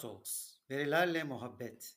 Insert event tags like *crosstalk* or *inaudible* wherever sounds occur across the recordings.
Data Talks, verilerle muhabbet.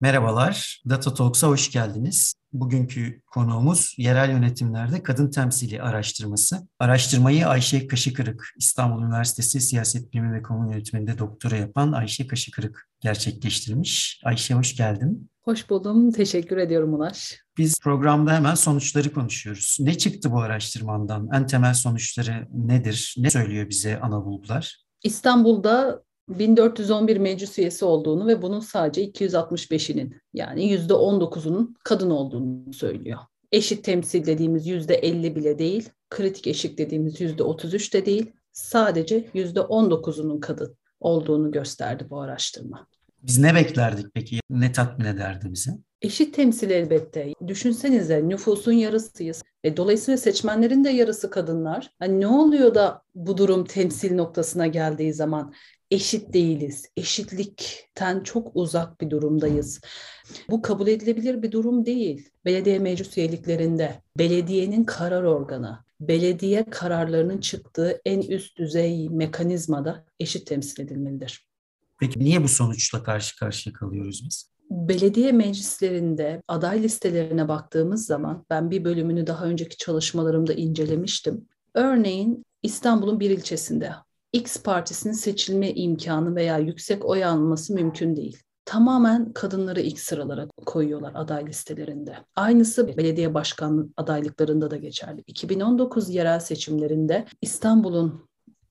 Merhabalar, Data Talks'a hoş geldiniz. Bugünkü konuğumuz yerel yönetimlerde kadın temsili araştırması. Araştırmayı Ayşe Kaşıkırık, İstanbul Üniversitesi Siyaset Bilimi ve Kamu Yönetimi'nde doktora yapan Ayşe Kaşıkırık gerçekleştirmiş. Ayşe hoş geldin. Hoş buldum. Teşekkür ediyorum Ulaş. Biz programda hemen sonuçları konuşuyoruz. Ne çıktı bu araştırmandan? En temel sonuçları nedir? Ne söylüyor bize ana bulgular? İstanbul'da 1411 meclis üyesi olduğunu ve bunun sadece 265'inin yani %19'unun kadın olduğunu söylüyor. Eşit temsil dediğimiz %50 bile değil, kritik eşit dediğimiz %33 de değil, sadece %19'unun kadın olduğunu gösterdi bu araştırma. Biz ne beklerdik peki? Ne tatmin ederdi bizi? Eşit temsil elbette. Düşünsenize nüfusun yarısıyız. E, dolayısıyla seçmenlerin de yarısı kadınlar. Hani ne oluyor da bu durum temsil noktasına geldiği zaman eşit değiliz. Eşitlikten çok uzak bir durumdayız. Bu kabul edilebilir bir durum değil. Belediye meclis üyeliklerinde belediyenin karar organı, belediye kararlarının çıktığı en üst düzey mekanizmada eşit temsil edilmelidir. Peki niye bu sonuçla karşı karşıya kalıyoruz biz? Belediye meclislerinde aday listelerine baktığımız zaman ben bir bölümünü daha önceki çalışmalarımda incelemiştim. Örneğin İstanbul'un bir ilçesinde X partisinin seçilme imkanı veya yüksek oy alması mümkün değil. Tamamen kadınları ilk sıralara koyuyorlar aday listelerinde. Aynısı belediye başkanlığı adaylıklarında da geçerli. 2019 yerel seçimlerinde İstanbul'un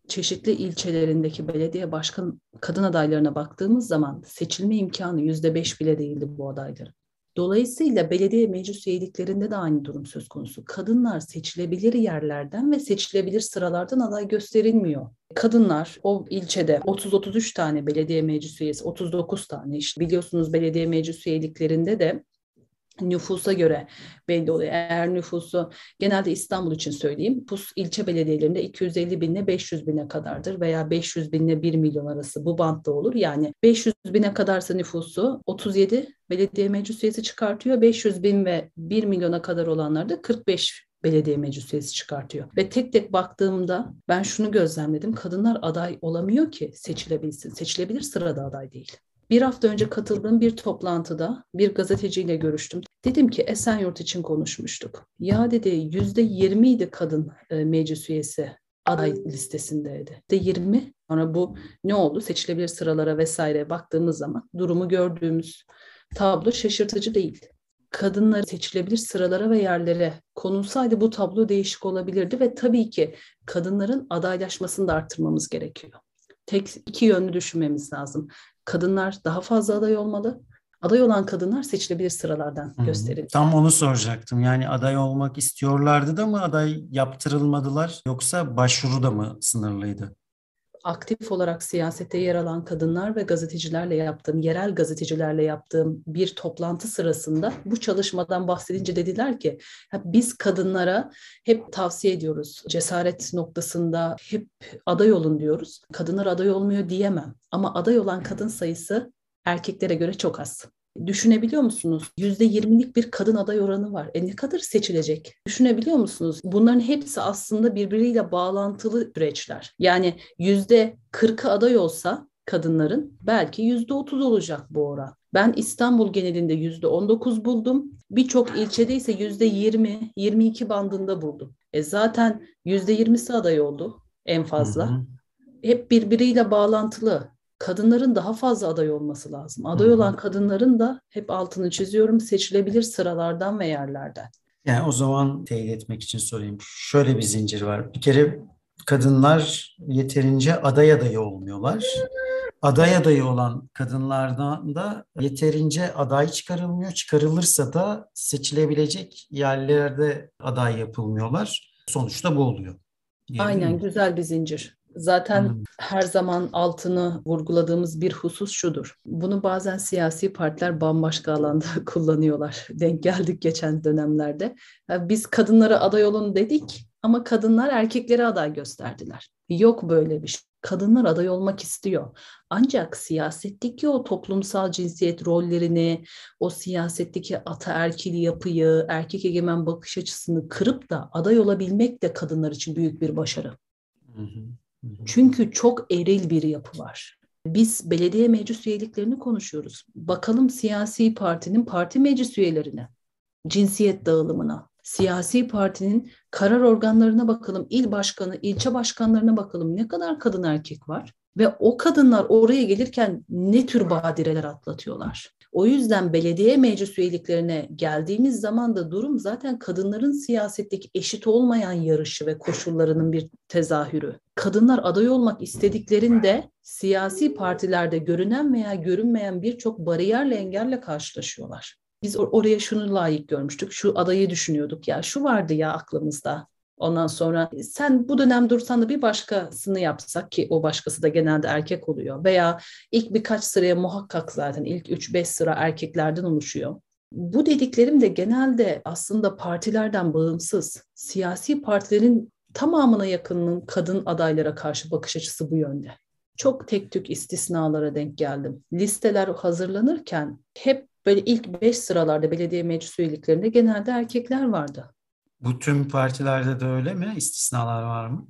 çeşitli ilçelerindeki belediye başkan kadın adaylarına baktığımız zaman seçilme imkanı yüzde beş bile değildi bu adayların. Dolayısıyla belediye meclis üyeliklerinde de aynı durum söz konusu. Kadınlar seçilebilir yerlerden ve seçilebilir sıralardan aday gösterilmiyor. Kadınlar o ilçede 30-33 tane belediye meclis üyesi, 39 tane işte biliyorsunuz belediye meclis üyeliklerinde de nüfusa göre belli oluyor. Eğer nüfusu genelde İstanbul için söyleyeyim. PUS ilçe belediyelerinde 250 binle 500 bine kadardır veya 500 binle 1 milyon arası bu bantta olur. Yani 500 bine kadarsa nüfusu 37 belediye meclis üyesi çıkartıyor. 500 bin ve 1 milyona kadar olanlar da 45 belediye meclis üyesi çıkartıyor. Ve tek tek baktığımda ben şunu gözlemledim. Kadınlar aday olamıyor ki seçilebilsin. Seçilebilir sırada aday değil. Bir hafta önce katıldığım bir toplantıda bir gazeteciyle görüştüm. Dedim ki Esenyurt için konuşmuştuk. Ya dedi yüzde yirmiydi kadın e, meclis üyesi aday listesindeydi. De 20. Sonra bu ne oldu? Seçilebilir sıralara vesaire baktığımız zaman durumu gördüğümüz tablo şaşırtıcı değil. Kadınları seçilebilir sıralara ve yerlere konulsaydı bu tablo değişik olabilirdi ve tabii ki kadınların adaylaşmasını da arttırmamız gerekiyor. Tek iki yönlü düşünmemiz lazım kadınlar daha fazla aday olmalı. Aday olan kadınlar seçilebilir sıralardan hmm. gösterilir. Tam onu soracaktım. Yani aday olmak istiyorlardı da mı aday yaptırılmadılar yoksa başvuru da mı sınırlıydı? Aktif olarak siyasete yer alan kadınlar ve gazetecilerle yaptığım, yerel gazetecilerle yaptığım bir toplantı sırasında bu çalışmadan bahsedince dediler ki biz kadınlara hep tavsiye ediyoruz. Cesaret noktasında hep aday olun diyoruz. Kadınlar aday olmuyor diyemem ama aday olan kadın sayısı erkeklere göre çok az. Düşünebiliyor musunuz? %20'lik bir kadın aday oranı var. E ne kadar seçilecek? Düşünebiliyor musunuz? Bunların hepsi aslında birbiriyle bağlantılı süreçler. Yani %40'ı aday olsa kadınların belki %30 olacak bu oran. Ben İstanbul genelinde %19 buldum. Birçok ilçede ise %20, 22 bandında buldum. E zaten %20'si aday oldu en fazla. Hı hı. Hep birbiriyle bağlantılı kadınların daha fazla aday olması lazım. Aday olan kadınların da hep altını çiziyorum seçilebilir sıralardan ve yerlerden. Yani o zaman teyit etmek için sorayım. Şöyle bir zincir var. Bir kere kadınlar yeterince aday adayı olmuyorlar. Aday adayı olan kadınlardan da yeterince aday çıkarılmıyor. Çıkarılırsa da seçilebilecek yerlerde aday yapılmıyorlar. Sonuçta bu oluyor. Aynen güzel bir zincir. Zaten hmm. her zaman altını vurguladığımız bir husus şudur. Bunu bazen siyasi partiler bambaşka alanda *laughs* kullanıyorlar. Denk geldik geçen dönemlerde. Biz kadınlara aday olun dedik ama kadınlar erkeklere aday gösterdiler. Yok böyle bir şey. Kadınlar aday olmak istiyor. Ancak siyasetteki o toplumsal cinsiyet rollerini, o siyasetteki ataerkil yapıyı, erkek egemen bakış açısını kırıp da aday olabilmek de kadınlar için büyük bir başarı. Hı hı. Çünkü çok eril bir yapı var. Biz belediye meclis üyeliklerini konuşuyoruz. Bakalım siyasi partinin parti meclis üyelerine, cinsiyet dağılımına, siyasi partinin karar organlarına bakalım, il başkanı, ilçe başkanlarına bakalım ne kadar kadın erkek var ve o kadınlar oraya gelirken ne tür badireler atlatıyorlar. O yüzden belediye meclis üyeliklerine geldiğimiz zaman da durum zaten kadınların siyasetteki eşit olmayan yarışı ve koşullarının bir tezahürü. Kadınlar aday olmak istediklerinde siyasi partilerde görünen veya görünmeyen birçok bariyerle engelle karşılaşıyorlar. Biz oraya şunu layık görmüştük, şu adayı düşünüyorduk ya, şu vardı ya aklımızda. Ondan sonra sen bu dönem dursan da bir başkasını yapsak ki o başkası da genelde erkek oluyor veya ilk birkaç sıraya muhakkak zaten ilk 3-5 sıra erkeklerden oluşuyor. Bu dediklerim de genelde aslında partilerden bağımsız. Siyasi partilerin tamamına yakınının kadın adaylara karşı bakış açısı bu yönde. Çok tek tük istisnalara denk geldim. Listeler hazırlanırken hep böyle ilk beş sıralarda belediye meclis üyeliklerinde genelde erkekler vardı. Bu tüm partilerde de öyle mi? İstisnalar var mı?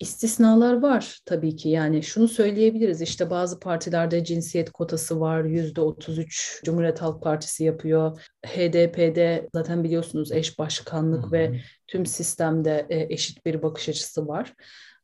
İstisnalar var tabii ki yani şunu söyleyebiliriz işte bazı partilerde cinsiyet kotası var yüzde 33 Cumhuriyet Halk Partisi yapıyor HDP'de zaten biliyorsunuz eş başkanlık Hı-hı. ve tüm sistemde e, eşit bir bakış açısı var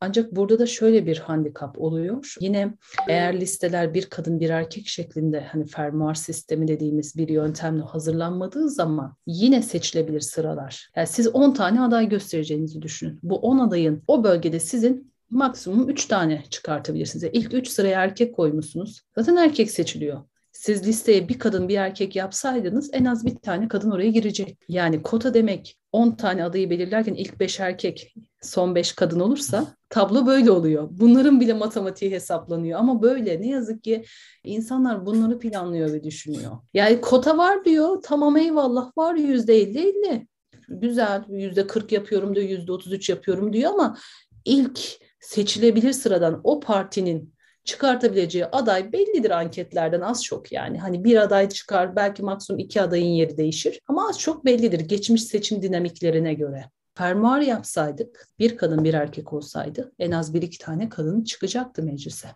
ancak burada da şöyle bir handikap oluyor. Yine eğer listeler bir kadın bir erkek şeklinde hani fermuar sistemi dediğimiz bir yöntemle hazırlanmadığı zaman yine seçilebilir sıralar. Yani siz 10 tane aday göstereceğinizi düşünün. Bu 10 adayın o bölgede sizin maksimum 3 tane çıkartabilirsiniz. İlk 3 sıraya erkek koymuşsunuz. Zaten erkek seçiliyor siz listeye bir kadın bir erkek yapsaydınız en az bir tane kadın oraya girecek. Yani kota demek 10 tane adayı belirlerken ilk 5 erkek son 5 kadın olursa tablo böyle oluyor. Bunların bile matematiği hesaplanıyor. Ama böyle ne yazık ki insanlar bunları planlıyor ve düşünüyor. Yani kota var diyor. Tamam eyvallah. Var %50-50 güzel. %40 yapıyorum diyor. %33 yapıyorum diyor. Ama ilk seçilebilir sıradan o partinin çıkartabileceği aday bellidir anketlerden. Az çok yani. Hani bir aday çıkar belki maksimum iki adayın yeri değişir. Ama az çok bellidir geçmiş seçim dinamiklerine göre. Fermuar yapsaydık bir kadın bir erkek olsaydı en az bir iki tane kadın çıkacaktı meclise.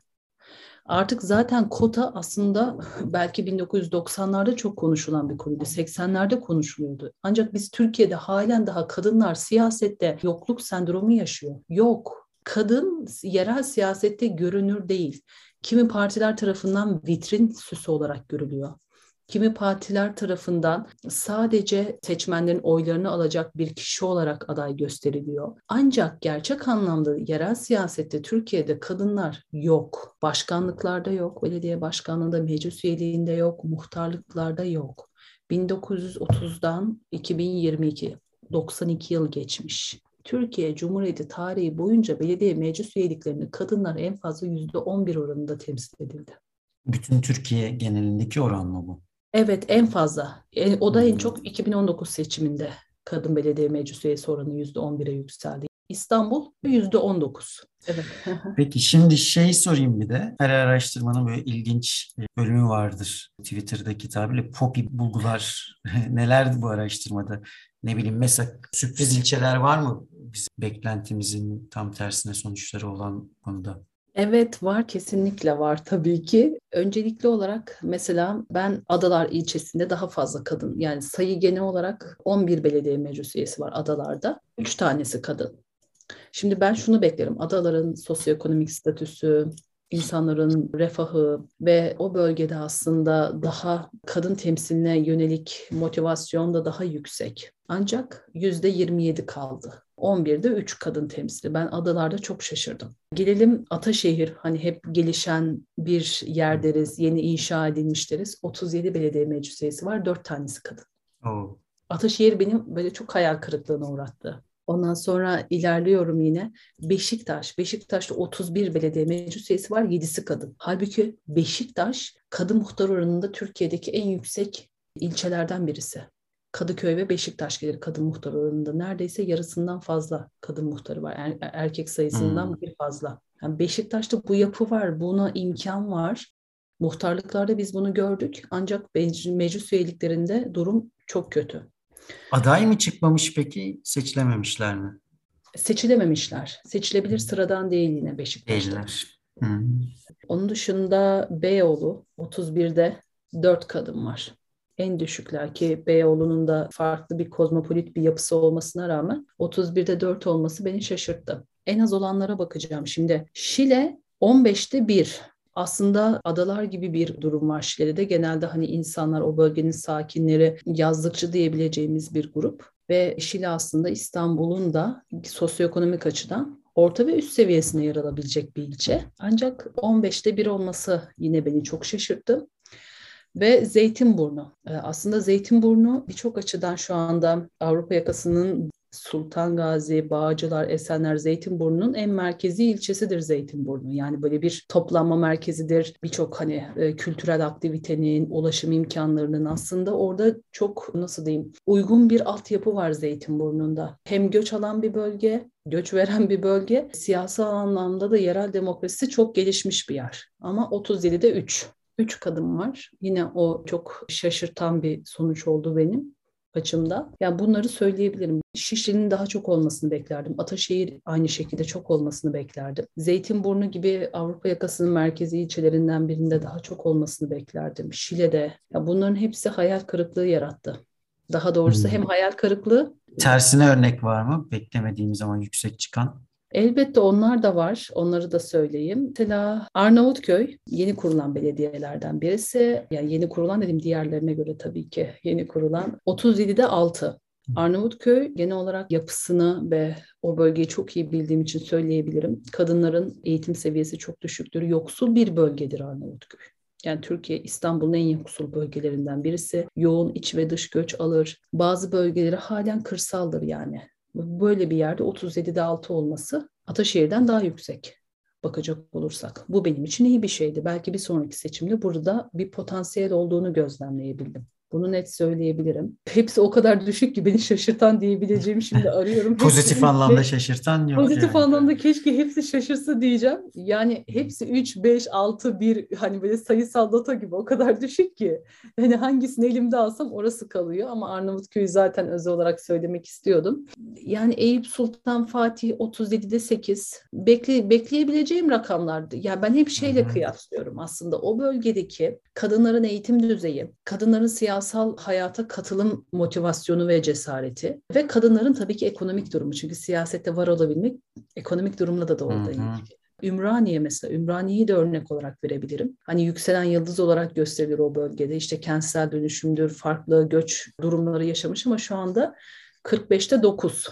Artık zaten kota aslında *laughs* belki 1990'larda çok konuşulan bir konuydu. 80'lerde konuşuluyordu. Ancak biz Türkiye'de halen daha kadınlar siyasette yokluk sendromu yaşıyor. Yok kadın yerel siyasette görünür değil. Kimi partiler tarafından vitrin süsü olarak görülüyor. Kimi partiler tarafından sadece seçmenlerin oylarını alacak bir kişi olarak aday gösteriliyor. Ancak gerçek anlamda yerel siyasette Türkiye'de kadınlar yok. Başkanlıklarda yok, belediye başkanlığında, meclis üyeliğinde yok, muhtarlıklarda yok. 1930'dan 2022 92 yıl geçmiş. Türkiye Cumhuriyeti tarihi boyunca belediye meclis üyeliklerini kadınlar en fazla yüzde 11 oranında temsil edildi. Bütün Türkiye genelindeki oran mı bu? Evet en fazla. E, o da en hmm. çok 2019 seçiminde kadın belediye meclis üyesi oranı yüzde 11'e yükseldi. İstanbul yüzde 19. Evet. *laughs* Peki şimdi şey sorayım bir de. Her araştırmanın böyle ilginç bölümü vardır. Twitter'daki tabirle popi bulgular. *laughs* Nelerdi bu araştırmada? Ne bileyim mesela sürpriz ilçeler var mı bizim beklentimizin tam tersine sonuçları olan konuda? Evet var kesinlikle var tabii ki. Öncelikli olarak mesela ben Adalar ilçesinde daha fazla kadın yani sayı genel olarak 11 belediye meclis üyesi var adalarda. 3 tanesi kadın. Şimdi ben şunu beklerim. Adaların sosyoekonomik statüsü, insanların refahı ve o bölgede aslında daha kadın temsiline yönelik motivasyon da daha yüksek. Ancak yüzde 27 kaldı. 11'de 3 kadın temsili. Ben adalarda çok şaşırdım. Gelelim Ataşehir hani hep gelişen bir yer deriz, yeni inşa edilmiş deriz. 37 belediye meclis üyesi var, 4 tanesi kadın. Oh. Ataşehir benim böyle çok hayal kırıklığına uğrattı. Ondan sonra ilerliyorum yine. Beşiktaş. Beşiktaş'ta 31 belediye meclis üyesi var, 7'si kadın. Halbuki Beşiktaş kadın muhtar oranında Türkiye'deki en yüksek ilçelerden birisi. Kadıköy ve Beşiktaş gelir kadın muhtar oranında. Neredeyse yarısından fazla kadın muhtarı var. Er, erkek sayısından hmm. bir fazla. Yani Beşiktaş'ta bu yapı var, buna imkan var. Muhtarlıklarda biz bunu gördük ancak meclis üyeliklerinde durum çok kötü. Aday mı çıkmamış peki, seçilememişler mi? seçilememişler. Seçilebilir sıradan değil yine Beşiktaş'ta. Değiller. Hı. Onun dışında Beyoğlu 31'de 4 kadın var. En düşükler ki Beyoğlu'nun da farklı bir kozmopolit bir yapısı olmasına rağmen 31'de 4 olması beni şaşırttı. En az olanlara bakacağım şimdi. Şile 15'te 1 aslında adalar gibi bir durum var Şile'de. Genelde hani insanlar o bölgenin sakinleri yazlıkçı diyebileceğimiz bir grup. Ve Şile aslında İstanbul'un da sosyoekonomik açıdan orta ve üst seviyesine yer alabilecek bir ilçe. Ancak 15'te 1 olması yine beni çok şaşırttı. Ve Zeytinburnu. Ee, aslında Zeytinburnu birçok açıdan şu anda Avrupa yakasının Sultan Gazi, Bağcılar, Esenler, Zeytinburnu'nun en merkezi ilçesidir Zeytinburnu. Yani böyle bir toplanma merkezidir. Birçok hani e, kültürel aktivitenin, ulaşım imkanlarının aslında orada çok nasıl diyeyim uygun bir altyapı var Zeytinburnu'nda. Hem göç alan bir bölge, göç veren bir bölge. Siyasal anlamda da yerel demokrasisi çok gelişmiş bir yer. Ama 37'de 3. 3 kadın var. Yine o çok şaşırtan bir sonuç oldu benim açımda. Yani bunları söyleyebilirim. Şişli'nin daha çok olmasını beklerdim. Ataşehir aynı şekilde çok olmasını beklerdim. Zeytinburnu gibi Avrupa yakasının merkezi ilçelerinden birinde daha çok olmasını beklerdim. Şile'de. Ya bunların hepsi hayal kırıklığı yarattı. Daha doğrusu hmm. hem hayal kırıklığı Tersine örnek var mı? Beklemediğim zaman yüksek çıkan. Elbette onlar da var. Onları da söyleyeyim. Mesela Arnavutköy yeni kurulan belediyelerden birisi. Yani yeni kurulan dedim diğerlerine göre tabii ki yeni kurulan. 37'de 6. Arnavutköy genel olarak yapısını ve o bölgeyi çok iyi bildiğim için söyleyebilirim. Kadınların eğitim seviyesi çok düşüktür. Yoksul bir bölgedir Arnavutköy. Yani Türkiye İstanbul'un en yoksul bölgelerinden birisi. Yoğun iç ve dış göç alır. Bazı bölgeleri halen kırsaldır yani. Böyle bir yerde 37'de 6 olması Ataşehir'den daha yüksek bakacak olursak. Bu benim için iyi bir şeydi. Belki bir sonraki seçimde burada bir potansiyel olduğunu gözlemleyebildim. Bunu net söyleyebilirim. Hepsi o kadar düşük ki beni şaşırtan diyebileceğim şimdi arıyorum. *laughs* pozitif hepsi, anlamda şaşırtan yok. Pozitif yani. anlamda keşke hepsi şaşırsa diyeceğim. Yani hepsi 3, 5, 6, 1 hani böyle sayısal data gibi o kadar düşük ki. Hani hangisini elimde alsam orası kalıyor ama Arnavutköy'ü zaten özel olarak söylemek istiyordum. Yani Eyüp Sultan Fatih 37'de 8 bekle, bekleyebileceğim rakamlardı. Ya yani ben hep şeyle Hı-hı. kıyaslıyorum aslında o bölgedeki kadınların eğitim düzeyi, kadınların siyasal hayata katılım motivasyonu ve cesareti ve kadınların tabii ki ekonomik durumu. Çünkü siyasette var olabilmek ekonomik durumla da doğrudan ilgili. Ümraniye mesela, Ümraniye'yi de örnek olarak verebilirim. Hani yükselen yıldız olarak gösterilir o bölgede. İşte kentsel dönüşümdür, farklı göç durumları yaşamış ama şu anda 45'te 9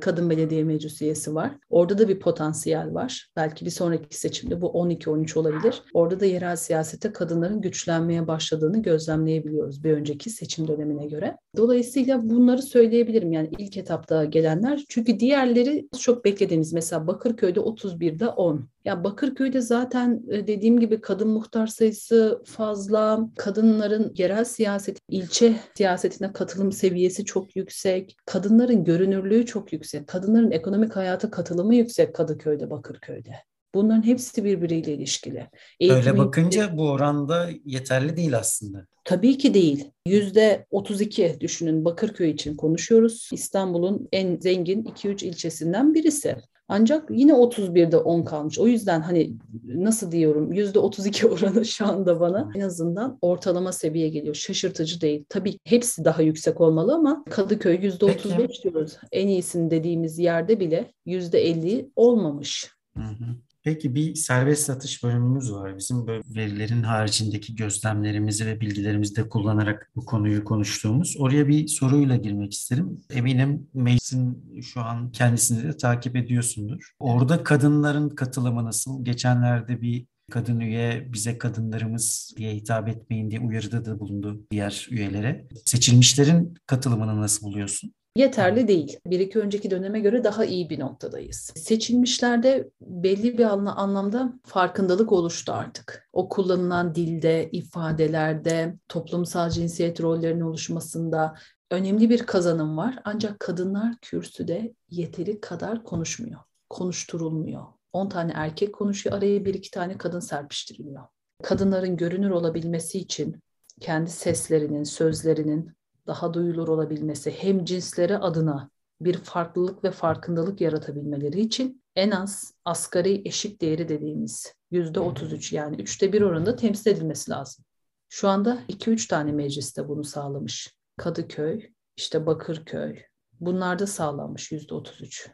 kadın belediye meclis üyesi var. Orada da bir potansiyel var. Belki bir sonraki seçimde bu 12-13 olabilir. Orada da yerel siyasete kadınların güçlenmeye başladığını gözlemleyebiliyoruz bir önceki seçim dönemine göre. Dolayısıyla bunları söyleyebilirim yani ilk etapta gelenler. Çünkü diğerleri çok beklediğimiz mesela Bakırköy'de 31'de 10. Ya Bakırköy'de zaten e, dediğim gibi kadın muhtar sayısı fazla, kadınların yerel siyaset, ilçe siyasetine katılım seviyesi çok yüksek, kadınların görünürlüğü çok yüksek, kadınların ekonomik hayata katılımı yüksek Kadıköy'de, Bakırköy'de. Bunların hepsi birbiriyle ilişkili. Eğitim Öyle bakınca bu oranda yeterli değil aslında. Tabii ki değil. Yüzde 32 düşünün Bakırköy için konuşuyoruz. İstanbul'un en zengin 2-3 ilçesinden birisi. Ancak yine 31'de 10 kalmış. O yüzden hani nasıl diyorum yüzde 32 *laughs* oranı şu anda bana en azından ortalama seviye geliyor. Şaşırtıcı değil. Tabii hepsi daha yüksek olmalı ama Kadıköy yüzde 35 diyoruz. En iyisini dediğimiz yerde bile yüzde 50 olmamış. Hı hı. Peki bir serbest satış bölümümüz var. Bizim böyle verilerin haricindeki gözlemlerimizi ve bilgilerimizi de kullanarak bu konuyu konuştuğumuz. Oraya bir soruyla girmek isterim. Eminim meclisin şu an kendisini de takip ediyorsundur. Orada kadınların katılımı nasıl? Geçenlerde bir kadın üye bize kadınlarımız diye hitap etmeyin diye uyarıda da bulundu diğer üyelere. Seçilmişlerin katılımını nasıl buluyorsun? Yeterli değil. Bir iki önceki döneme göre daha iyi bir noktadayız. Seçilmişlerde belli bir anlamda farkındalık oluştu artık. O kullanılan dilde, ifadelerde, toplumsal cinsiyet rollerinin oluşmasında önemli bir kazanım var. Ancak kadınlar kürsüde yeteri kadar konuşmuyor, konuşturulmuyor. 10 tane erkek konuşuyor, araya bir iki tane kadın serpiştiriliyor. Kadınların görünür olabilmesi için kendi seslerinin, sözlerinin daha duyulur olabilmesi hem cinsleri adına bir farklılık ve farkındalık yaratabilmeleri için en az asgari eşit değeri dediğimiz yüzde 33 yani üçte bir oranında temsil edilmesi lazım. Şu anda 2-3 tane mecliste bunu sağlamış. Kadıköy, işte Bakırköy. Bunlarda sağlanmış yüzde 33.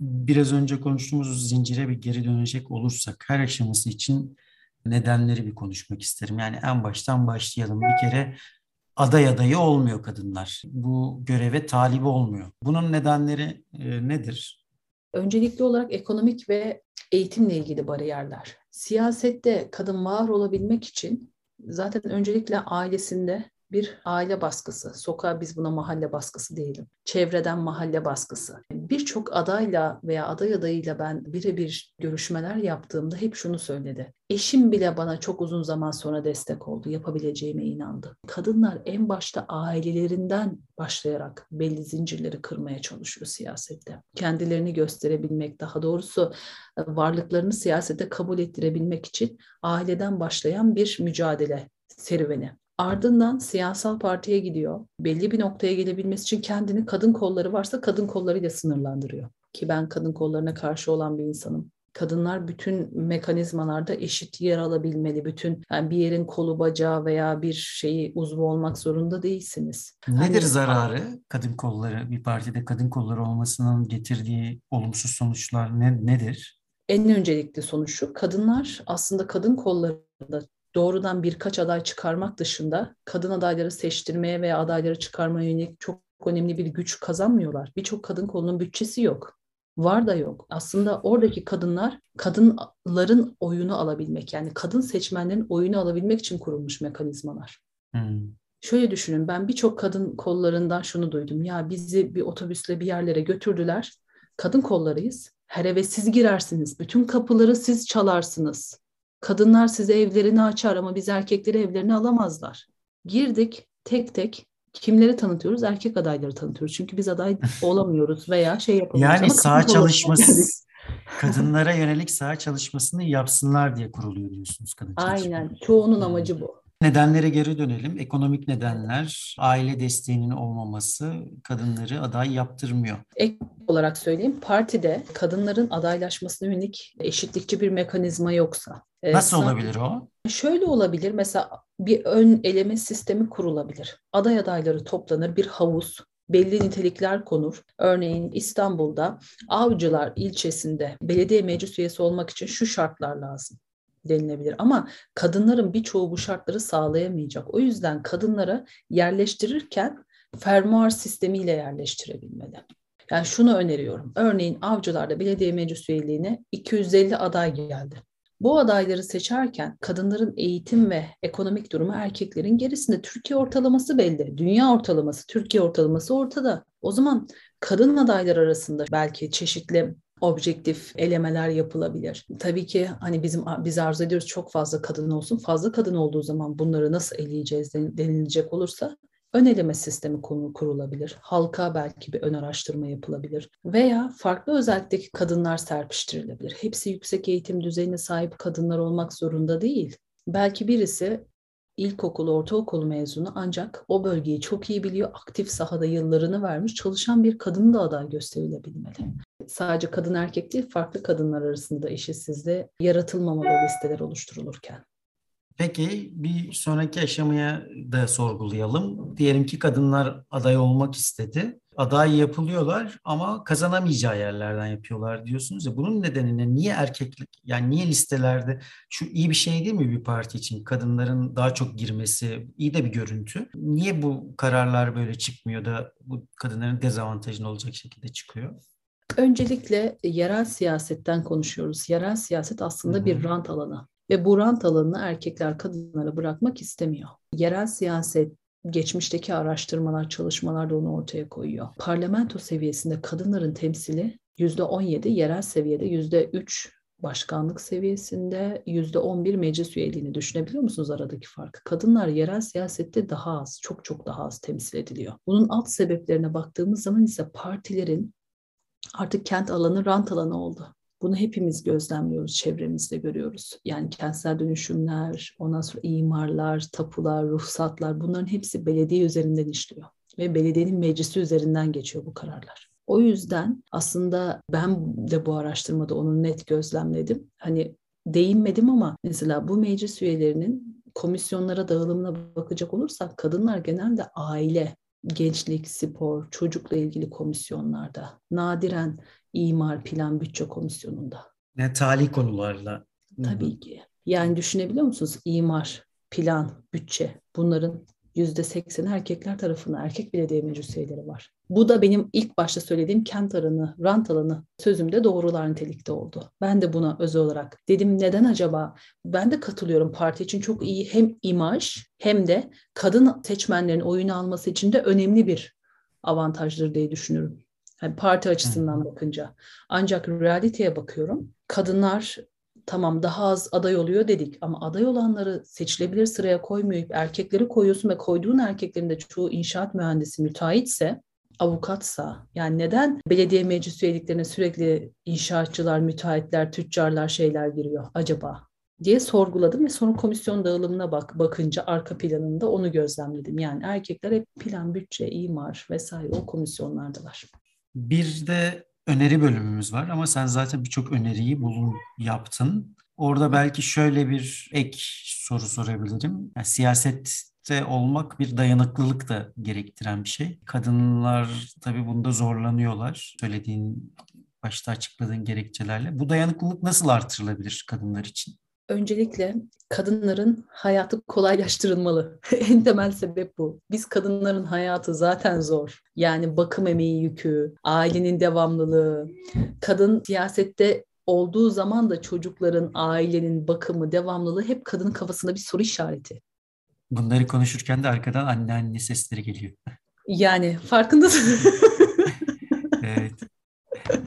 Biraz önce konuştuğumuz zincire bir geri dönecek olursak her aşaması için nedenleri bir konuşmak isterim. Yani en baştan başlayalım. Bir kere aday adayı olmuyor kadınlar. Bu göreve talibi olmuyor. Bunun nedenleri e, nedir? Öncelikli olarak ekonomik ve eğitimle ilgili bariyerler. Siyasette kadın var olabilmek için zaten öncelikle ailesinde bir aile baskısı. Sokağa biz buna mahalle baskısı diyelim. Çevreden mahalle baskısı. Birçok adayla veya aday adayıyla ben birebir görüşmeler yaptığımda hep şunu söyledi. Eşim bile bana çok uzun zaman sonra destek oldu. Yapabileceğime inandı. Kadınlar en başta ailelerinden başlayarak belli zincirleri kırmaya çalışıyor siyasette. Kendilerini gösterebilmek, daha doğrusu varlıklarını siyasete kabul ettirebilmek için aileden başlayan bir mücadele serüveni. Ardından siyasal partiye gidiyor. Belli bir noktaya gelebilmesi için kendini kadın kolları varsa kadın kollarıyla sınırlandırıyor. Ki ben kadın kollarına karşı olan bir insanım. Kadınlar bütün mekanizmalarda eşit yer alabilmeli. Bütün yani bir yerin kolu bacağı veya bir şeyi uzvu olmak zorunda değilsiniz. Nedir hani, zararı kadın kolları bir partide kadın kolları olmasının getirdiği olumsuz sonuçlar ne, nedir? En öncelikli sonuç şu. Kadınlar aslında kadın kollarında doğrudan birkaç aday çıkarmak dışında kadın adayları seçtirmeye veya adayları çıkarmaya yönelik çok önemli bir güç kazanmıyorlar. Birçok kadın kolunun bütçesi yok. Var da yok. Aslında oradaki kadınlar kadınların oyunu alabilmek yani kadın seçmenlerin oyunu alabilmek için kurulmuş mekanizmalar. Hmm. Şöyle düşünün ben birçok kadın kollarından şunu duydum. Ya bizi bir otobüsle bir yerlere götürdüler. Kadın kollarıyız. Her eve siz girersiniz. Bütün kapıları siz çalarsınız. Kadınlar size evlerini açar ama biz erkekleri evlerini alamazlar. Girdik tek tek kimleri tanıtıyoruz? Erkek adayları tanıtıyoruz. Çünkü biz aday *laughs* olamıyoruz veya şey yapamıyoruz. Yani sağ çalışması *laughs* kadınlara yönelik sağ çalışmasını yapsınlar diye kuruluyor diyorsunuz kadın Aynen. Çoğunun amacı bu. Nedenlere geri dönelim. Ekonomik nedenler, aile desteğinin olmaması kadınları aday yaptırmıyor. Ek olarak söyleyeyim, partide kadınların adaylaşmasına yönelik eşitlikçi bir mekanizma yoksa. E, Nasıl olabilir o? Şöyle olabilir, mesela bir ön eleme sistemi kurulabilir. Aday adayları toplanır, bir havuz, belli nitelikler konur. Örneğin İstanbul'da Avcılar ilçesinde belediye meclis üyesi olmak için şu şartlar lazım denilebilir. Ama kadınların birçoğu bu şartları sağlayamayacak. O yüzden kadınlara yerleştirirken fermuar sistemiyle yerleştirebilmeli. Yani şunu öneriyorum. Örneğin avcılarda belediye meclis üyeliğine 250 aday geldi. Bu adayları seçerken kadınların eğitim ve ekonomik durumu erkeklerin gerisinde. Türkiye ortalaması belli. Dünya ortalaması, Türkiye ortalaması ortada. O zaman kadın adaylar arasında belki çeşitli objektif elemeler yapılabilir. Tabii ki hani bizim biz arzu ediyoruz çok fazla kadın olsun. Fazla kadın olduğu zaman bunları nasıl eleyeceğiz denilecek olursa ön eleme sistemi kurulabilir. Halka belki bir ön araştırma yapılabilir. Veya farklı özellikteki kadınlar serpiştirilebilir. Hepsi yüksek eğitim düzeyine sahip kadınlar olmak zorunda değil. Belki birisi ilkokul, ortaokul mezunu ancak o bölgeyi çok iyi biliyor, aktif sahada yıllarını vermiş, çalışan bir kadın da aday gösterilebilmeli. Sadece kadın erkek değil, farklı kadınlar arasında eşitsizliğe yaratılmamalı listeler oluşturulurken. Peki bir sonraki aşamaya da sorgulayalım. Diyelim ki kadınlar aday olmak istedi. Aday yapılıyorlar ama kazanamayacağı yerlerden yapıyorlar diyorsunuz ya. Bunun nedeni Niye erkeklik yani niye listelerde şu iyi bir şey değil mi bir parti için? Kadınların daha çok girmesi iyi de bir görüntü. Niye bu kararlar böyle çıkmıyor da bu kadınların dezavantajını olacak şekilde çıkıyor? Öncelikle yerel siyasetten konuşuyoruz. Yerel siyaset aslında Hı-hı. bir rant alanı. Ve bu rant alanını erkekler kadınlara bırakmak istemiyor. Yerel siyaset geçmişteki araştırmalar, çalışmalar da onu ortaya koyuyor. Parlamento seviyesinde kadınların temsili %17, yerel seviyede %3 başkanlık seviyesinde %11 meclis üyeliğini düşünebiliyor musunuz aradaki farkı? Kadınlar yerel siyasette daha az, çok çok daha az temsil ediliyor. Bunun alt sebeplerine baktığımız zaman ise partilerin artık kent alanı rant alanı oldu. Bunu hepimiz gözlemliyoruz, çevremizde görüyoruz. Yani kentsel dönüşümler, ondan sonra imarlar, tapular, ruhsatlar bunların hepsi belediye üzerinden işliyor. Ve belediyenin meclisi üzerinden geçiyor bu kararlar. O yüzden aslında ben de bu araştırmada onu net gözlemledim. Hani değinmedim ama mesela bu meclis üyelerinin komisyonlara dağılımına bakacak olursak kadınlar genelde aile, gençlik, spor, çocukla ilgili komisyonlarda, nadiren imar, plan, bütçe komisyonunda. Ne tali konularla. Tabii ki. Yani düşünebiliyor musunuz? İmar, plan, bütçe bunların yüzde sekseni erkekler tarafından erkek belediye meclis üyeleri var. Bu da benim ilk başta söylediğim kent alanı, rant alanı sözümde doğrular nitelikte oldu. Ben de buna özel olarak dedim neden acaba? Ben de katılıyorum parti için çok iyi hem imaj hem de kadın seçmenlerin oyunu alması için de önemli bir avantajdır diye düşünüyorum. Yani parti açısından bakınca. Ancak realiteye bakıyorum. Kadınlar tamam daha az aday oluyor dedik ama aday olanları seçilebilir sıraya koymayıp erkekleri koyuyorsun ve koyduğun erkeklerin de çoğu inşaat mühendisi müteahhitse avukatsa yani neden belediye meclis üyeliklerine sürekli inşaatçılar, müteahhitler, tüccarlar şeyler giriyor acaba diye sorguladım ve sonra komisyon dağılımına bak bakınca arka planında onu gözlemledim. Yani erkekler hep plan, bütçe, imar vesaire o komisyonlardalar. Bir de öneri bölümümüz var ama sen zaten birçok öneriyi bulun yaptın. Orada belki şöyle bir ek soru sorabilirim. Yani siyasette olmak bir dayanıklılık da gerektiren bir şey. Kadınlar tabii bunda zorlanıyorlar. Söylediğin başta açıkladığın gerekçelerle. Bu dayanıklılık nasıl artırılabilir kadınlar için? Öncelikle kadınların hayatı kolaylaştırılmalı. *laughs* en temel sebep bu. Biz kadınların hayatı zaten zor. Yani bakım emeği yükü, ailenin devamlılığı, kadın siyasette olduğu zaman da çocukların, ailenin bakımı, devamlılığı hep kadının kafasında bir soru işareti. Bunları konuşurken de arkadan anne anne sesleri geliyor. Yani farkındasın. *laughs* evet. *laughs*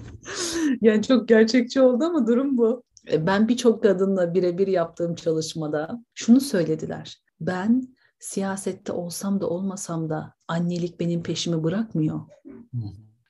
Yani çok gerçekçi oldu ama durum bu. E, ben birçok kadınla birebir yaptığım çalışmada şunu söylediler. Ben siyasette olsam da olmasam da annelik benim peşimi bırakmıyor.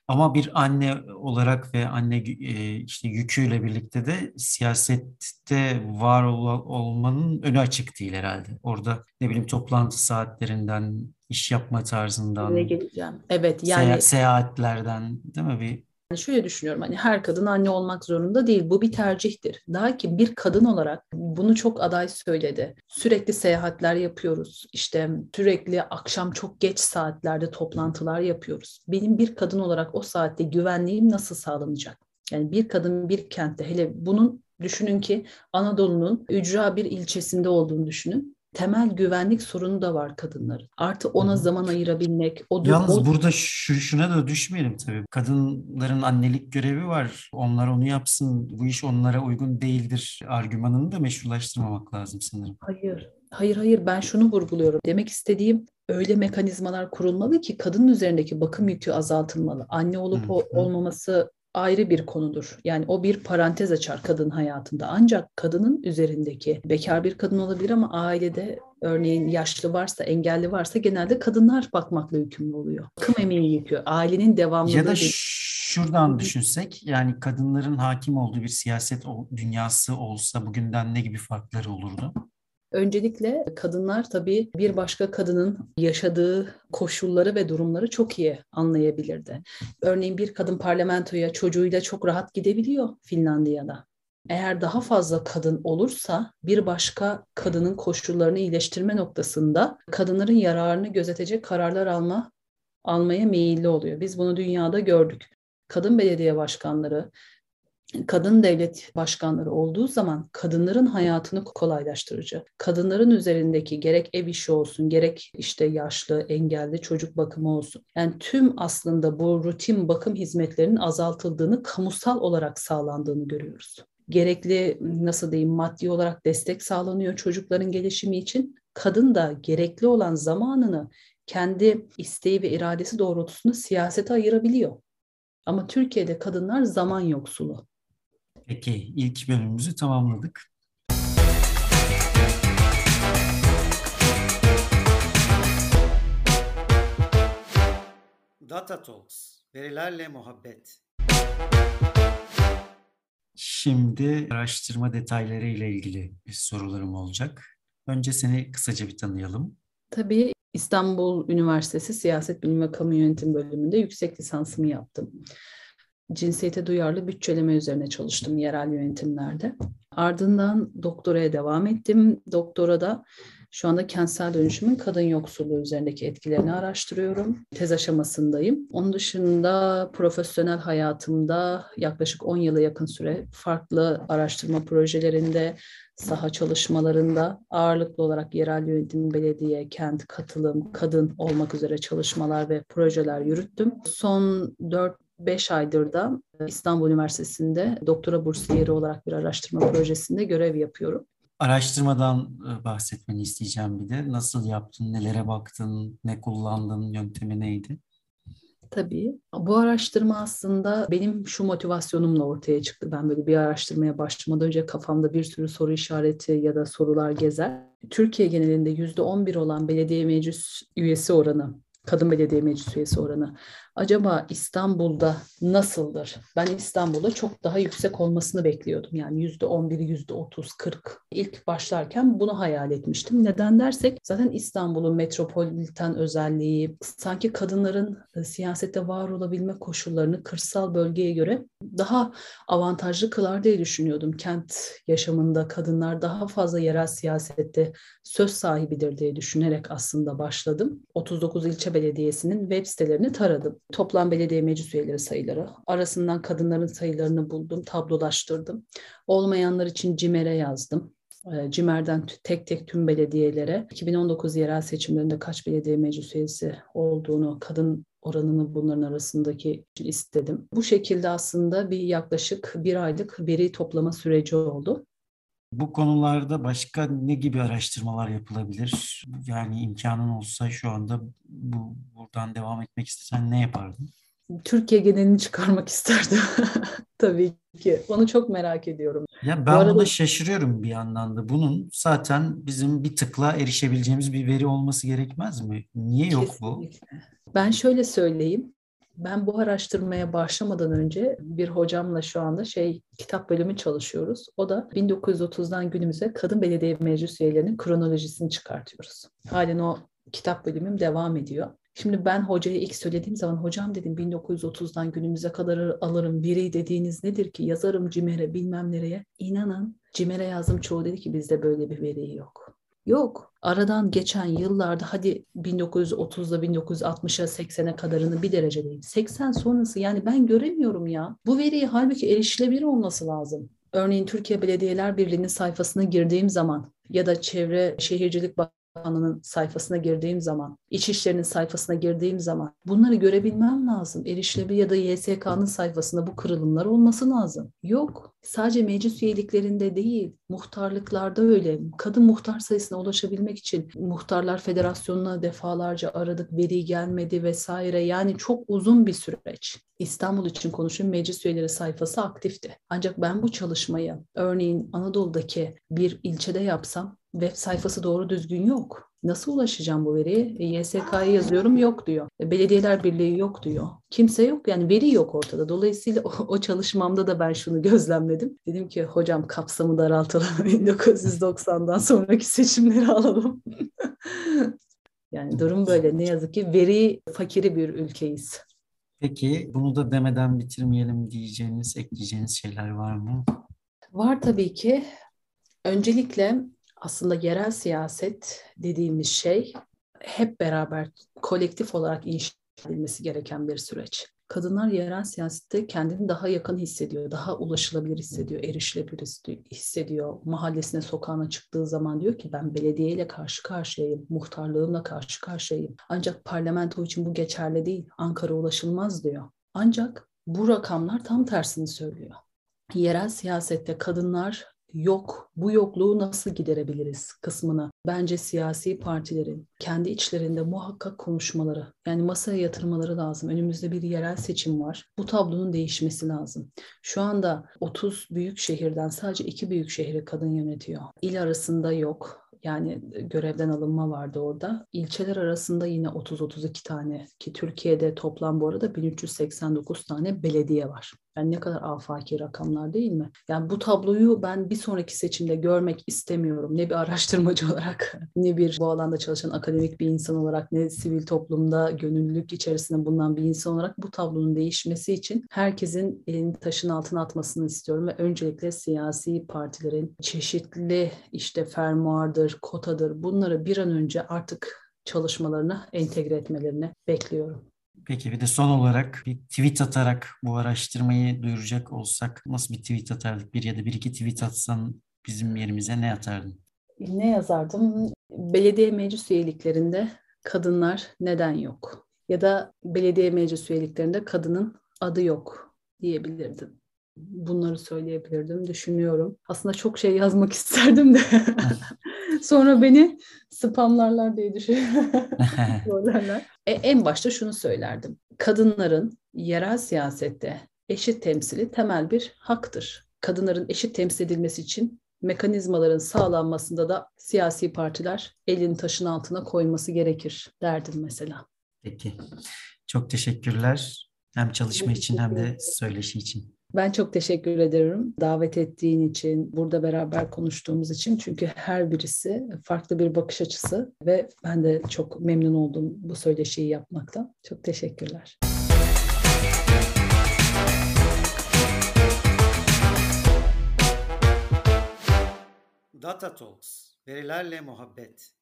Ama bir anne olarak ve anne e, işte yüküyle birlikte de siyasette var ol, olmanın önü açık değil herhalde. Orada ne bileyim toplantı saatlerinden, iş yapma tarzından, ne geleceğim. Evet yani seyahatlerden değil mi bir yani şöyle düşünüyorum hani her kadın anne olmak zorunda değil. Bu bir tercihtir. Daha ki bir kadın olarak bunu çok aday söyledi. Sürekli seyahatler yapıyoruz. İşte sürekli akşam çok geç saatlerde toplantılar yapıyoruz. Benim bir kadın olarak o saatte güvenliğim nasıl sağlanacak? Yani bir kadın bir kentte hele bunun düşünün ki Anadolu'nun ücra bir ilçesinde olduğunu düşünün temel güvenlik sorunu da var kadınların. Artı ona zaman ayırabilmek. O Yalnız o... burada şu, şuna da düşmeyelim tabii. Kadınların annelik görevi var. Onlar onu yapsın. Bu iş onlara uygun değildir. Argümanını da meşrulaştırmamak lazım sanırım. Hayır. Hayır hayır ben şunu vurguluyorum. Demek istediğim öyle mekanizmalar kurulmalı ki kadının üzerindeki bakım yükü azaltılmalı. Anne olup hı olmaması ayrı bir konudur. Yani o bir parantez açar kadın hayatında. Ancak kadının üzerindeki bekar bir kadın olabilir ama ailede örneğin yaşlı varsa, engelli varsa genelde kadınlar bakmakla yükümlü oluyor. Bakım emeği yükü, ailenin devamlılığı. Ya da şuradan düşünsek yani kadınların hakim olduğu bir siyaset dünyası olsa bugünden ne gibi farkları olurdu? Öncelikle kadınlar tabii bir başka kadının yaşadığı koşulları ve durumları çok iyi anlayabilirdi. Örneğin bir kadın parlamentoya çocuğuyla çok rahat gidebiliyor Finlandiya'da. Eğer daha fazla kadın olursa bir başka kadının koşullarını iyileştirme noktasında kadınların yararını gözetecek kararlar alma almaya meyilli oluyor. Biz bunu dünyada gördük. Kadın belediye başkanları, kadın devlet başkanları olduğu zaman kadınların hayatını kolaylaştırıcı. Kadınların üzerindeki gerek ev işi olsun, gerek işte yaşlı, engelli çocuk bakımı olsun. Yani tüm aslında bu rutin bakım hizmetlerinin azaltıldığını, kamusal olarak sağlandığını görüyoruz. Gerekli nasıl diyeyim maddi olarak destek sağlanıyor çocukların gelişimi için. Kadın da gerekli olan zamanını kendi isteği ve iradesi doğrultusunda siyasete ayırabiliyor. Ama Türkiye'de kadınlar zaman yoksulu. Peki ilk bölümümüzü tamamladık. Data Talks, verilerle muhabbet. Şimdi araştırma detayları ile ilgili bir sorularım olacak. Önce seni kısaca bir tanıyalım. Tabii İstanbul Üniversitesi Siyaset Bilimi ve Kamu Yönetimi bölümünde yüksek lisansımı yaptım. Cinsiyete duyarlı bütçeleme üzerine çalıştım yerel yönetimlerde. Ardından doktoraya devam ettim. Doktora da şu anda kentsel dönüşümün kadın yoksulluğu üzerindeki etkilerini araştırıyorum. Tez aşamasındayım. Onun dışında profesyonel hayatımda yaklaşık 10 yıla yakın süre farklı araştırma projelerinde, saha çalışmalarında ağırlıklı olarak yerel yönetim, belediye, kent, katılım, kadın olmak üzere çalışmalar ve projeler yürüttüm. Son 4 5 aydır da İstanbul Üniversitesi'nde doktora bursiyeri olarak bir araştırma projesinde görev yapıyorum. Araştırmadan e, bahsetmeni isteyeceğim bir de. Nasıl yaptın, nelere baktın, ne kullandın, yöntemi neydi? Tabii. Bu araştırma aslında benim şu motivasyonumla ortaya çıktı. Ben böyle bir araştırmaya başlamadan önce kafamda bir sürü soru işareti ya da sorular gezer. Türkiye genelinde %11 olan belediye meclis üyesi oranı kadın belediye meclis üyesi oranı. Acaba İstanbul'da nasıldır? Ben İstanbul'da çok daha yüksek olmasını bekliyordum. Yani yüzde on biri, yüzde otuz, kırk. İlk başlarken bunu hayal etmiştim. Neden dersek zaten İstanbul'un metropoliten özelliği, sanki kadınların e, siyasette var olabilme koşullarını kırsal bölgeye göre daha avantajlı kılar diye düşünüyordum. Kent yaşamında kadınlar daha fazla yerel siyasette söz sahibidir diye düşünerek aslında başladım. 39 ilçe belediyesinin web sitelerini taradım. Toplam belediye meclis üyeleri sayıları, arasından kadınların sayılarını buldum, tablolaştırdım. Olmayanlar için CİMER'e yazdım. Ee, CİMER'den tek tek tüm belediyelere 2019 yerel seçimlerinde kaç belediye meclis üyesi olduğunu, kadın oranını bunların arasındaki istedim. Bu şekilde aslında bir yaklaşık bir aylık veri toplama süreci oldu. Bu konularda başka ne gibi araştırmalar yapılabilir? Yani imkanın olsa şu anda bu buradan devam etmek istesen ne yapardın? Türkiye genelini çıkarmak isterdim. *laughs* Tabii ki. Onu çok merak ediyorum. Ya ben arada... buna şaşırıyorum bir yandan da. Bunun zaten bizim bir tıkla erişebileceğimiz bir veri olması gerekmez mi? Niye yok Kesinlikle. bu? Ben şöyle söyleyeyim. Ben bu araştırmaya başlamadan önce bir hocamla şu anda şey kitap bölümü çalışıyoruz. O da 1930'dan günümüze kadın belediye meclis üyelerinin kronolojisini çıkartıyoruz. Halen o kitap bölümüm devam ediyor. Şimdi ben hocaya ilk söylediğim zaman hocam dedim 1930'dan günümüze kadar alırım veri dediğiniz nedir ki yazarım CİMER'e bilmem nereye. İnanın CİMER'e yazdım çoğu dedi ki bizde böyle bir veri yok. Yok. Aradan geçen yıllarda hadi 1930'da 1960'a 80'e kadarını bir derece değil. 80 sonrası yani ben göremiyorum ya. Bu veriyi halbuki erişilebilir olması lazım. Örneğin Türkiye Belediyeler Birliği'nin sayfasına girdiğim zaman ya da Çevre Şehircilik Bakanlığı'nın sayfasına girdiğim zaman, İçişleri'nin sayfasına girdiğim zaman bunları görebilmem lazım. Erişilebilir ya da YSK'nın sayfasında bu kırılımlar olması lazım. Yok. Sadece meclis üyeliklerinde değil, muhtarlıklarda öyle. Kadın muhtar sayısına ulaşabilmek için Muhtarlar Federasyonu'na defalarca aradık, veri gelmedi vesaire. Yani çok uzun bir süreç. İstanbul için konuşun meclis üyeleri sayfası aktifti. Ancak ben bu çalışmayı örneğin Anadolu'daki bir ilçede yapsam web sayfası doğru düzgün yok. Nasıl ulaşacağım bu veriye? E, YSK'ya yazıyorum yok diyor. E, Belediyeler Birliği yok diyor. Kimse yok yani veri yok ortada. Dolayısıyla *laughs* o, o çalışmamda da ben şunu gözlemledim. Dedim ki hocam kapsamı daraltalım. *laughs* 1990'dan sonraki seçimleri alalım. *laughs* yani durum böyle. Ne yazık ki veri fakiri bir ülkeyiz. Peki bunu da demeden bitirmeyelim diyeceğiniz, ekleyeceğiniz şeyler var mı? Var tabii ki. Öncelikle aslında yerel siyaset dediğimiz şey hep beraber kolektif olarak inşa edilmesi gereken bir süreç. Kadınlar yerel siyasette kendini daha yakın hissediyor, daha ulaşılabilir hissediyor, erişilebilir hissediyor. Mahallesine, sokağına çıktığı zaman diyor ki ben belediyeyle karşı karşıyayım, muhtarlığımla karşı karşıyayım. Ancak parlamento için bu geçerli değil, Ankara ulaşılmaz diyor. Ancak bu rakamlar tam tersini söylüyor. Yerel siyasette kadınlar yok, bu yokluğu nasıl giderebiliriz kısmını bence siyasi partilerin kendi içlerinde muhakkak konuşmaları, yani masaya yatırmaları lazım. Önümüzde bir yerel seçim var. Bu tablonun değişmesi lazım. Şu anda 30 büyük şehirden sadece iki büyük şehri kadın yönetiyor. İl arasında yok. Yani görevden alınma vardı orada. İlçeler arasında yine 30-32 tane ki Türkiye'de toplam bu arada 1389 tane belediye var. Yani ne kadar afaki rakamlar değil mi? Yani bu tabloyu ben bir sonraki seçimde görmek istemiyorum. Ne bir araştırmacı *laughs* olarak, ne bir bu alanda çalışan akademik bir insan olarak, ne sivil toplumda gönüllülük içerisinde bulunan bir insan olarak bu tablonun değişmesi için herkesin elini taşın altına atmasını istiyorum ve öncelikle siyasi partilerin çeşitli işte fermuardır, kotadır bunları bir an önce artık çalışmalarına entegre etmelerini bekliyorum. Peki bir de son olarak bir tweet atarak bu araştırmayı duyuracak olsak nasıl bir tweet atardık? Bir ya da bir iki tweet atsan bizim yerimize ne atardın? Ne yazardım? Belediye meclis üyeliklerinde kadınlar neden yok? Ya da belediye meclis üyeliklerinde kadının adı yok diyebilirdim. Bunları söyleyebilirdim, düşünüyorum. Aslında çok şey yazmak *laughs* isterdim de *laughs* sonra beni spamlarlar diye düşünüyorum. *laughs* e, en başta şunu söylerdim. Kadınların yerel siyasette eşit temsili temel bir haktır. Kadınların eşit temsil edilmesi için mekanizmaların sağlanmasında da siyasi partiler elini taşın altına koyması gerekir derdim mesela. Peki. Çok teşekkürler. Hem çalışma için hem de söyleşi için. Ben çok teşekkür ederim davet ettiğin için, burada beraber konuştuğumuz için. Çünkü her birisi farklı bir bakış açısı ve ben de çok memnun oldum bu söyleşiyi yapmaktan. Çok teşekkürler. Data Talks, verilerle muhabbet.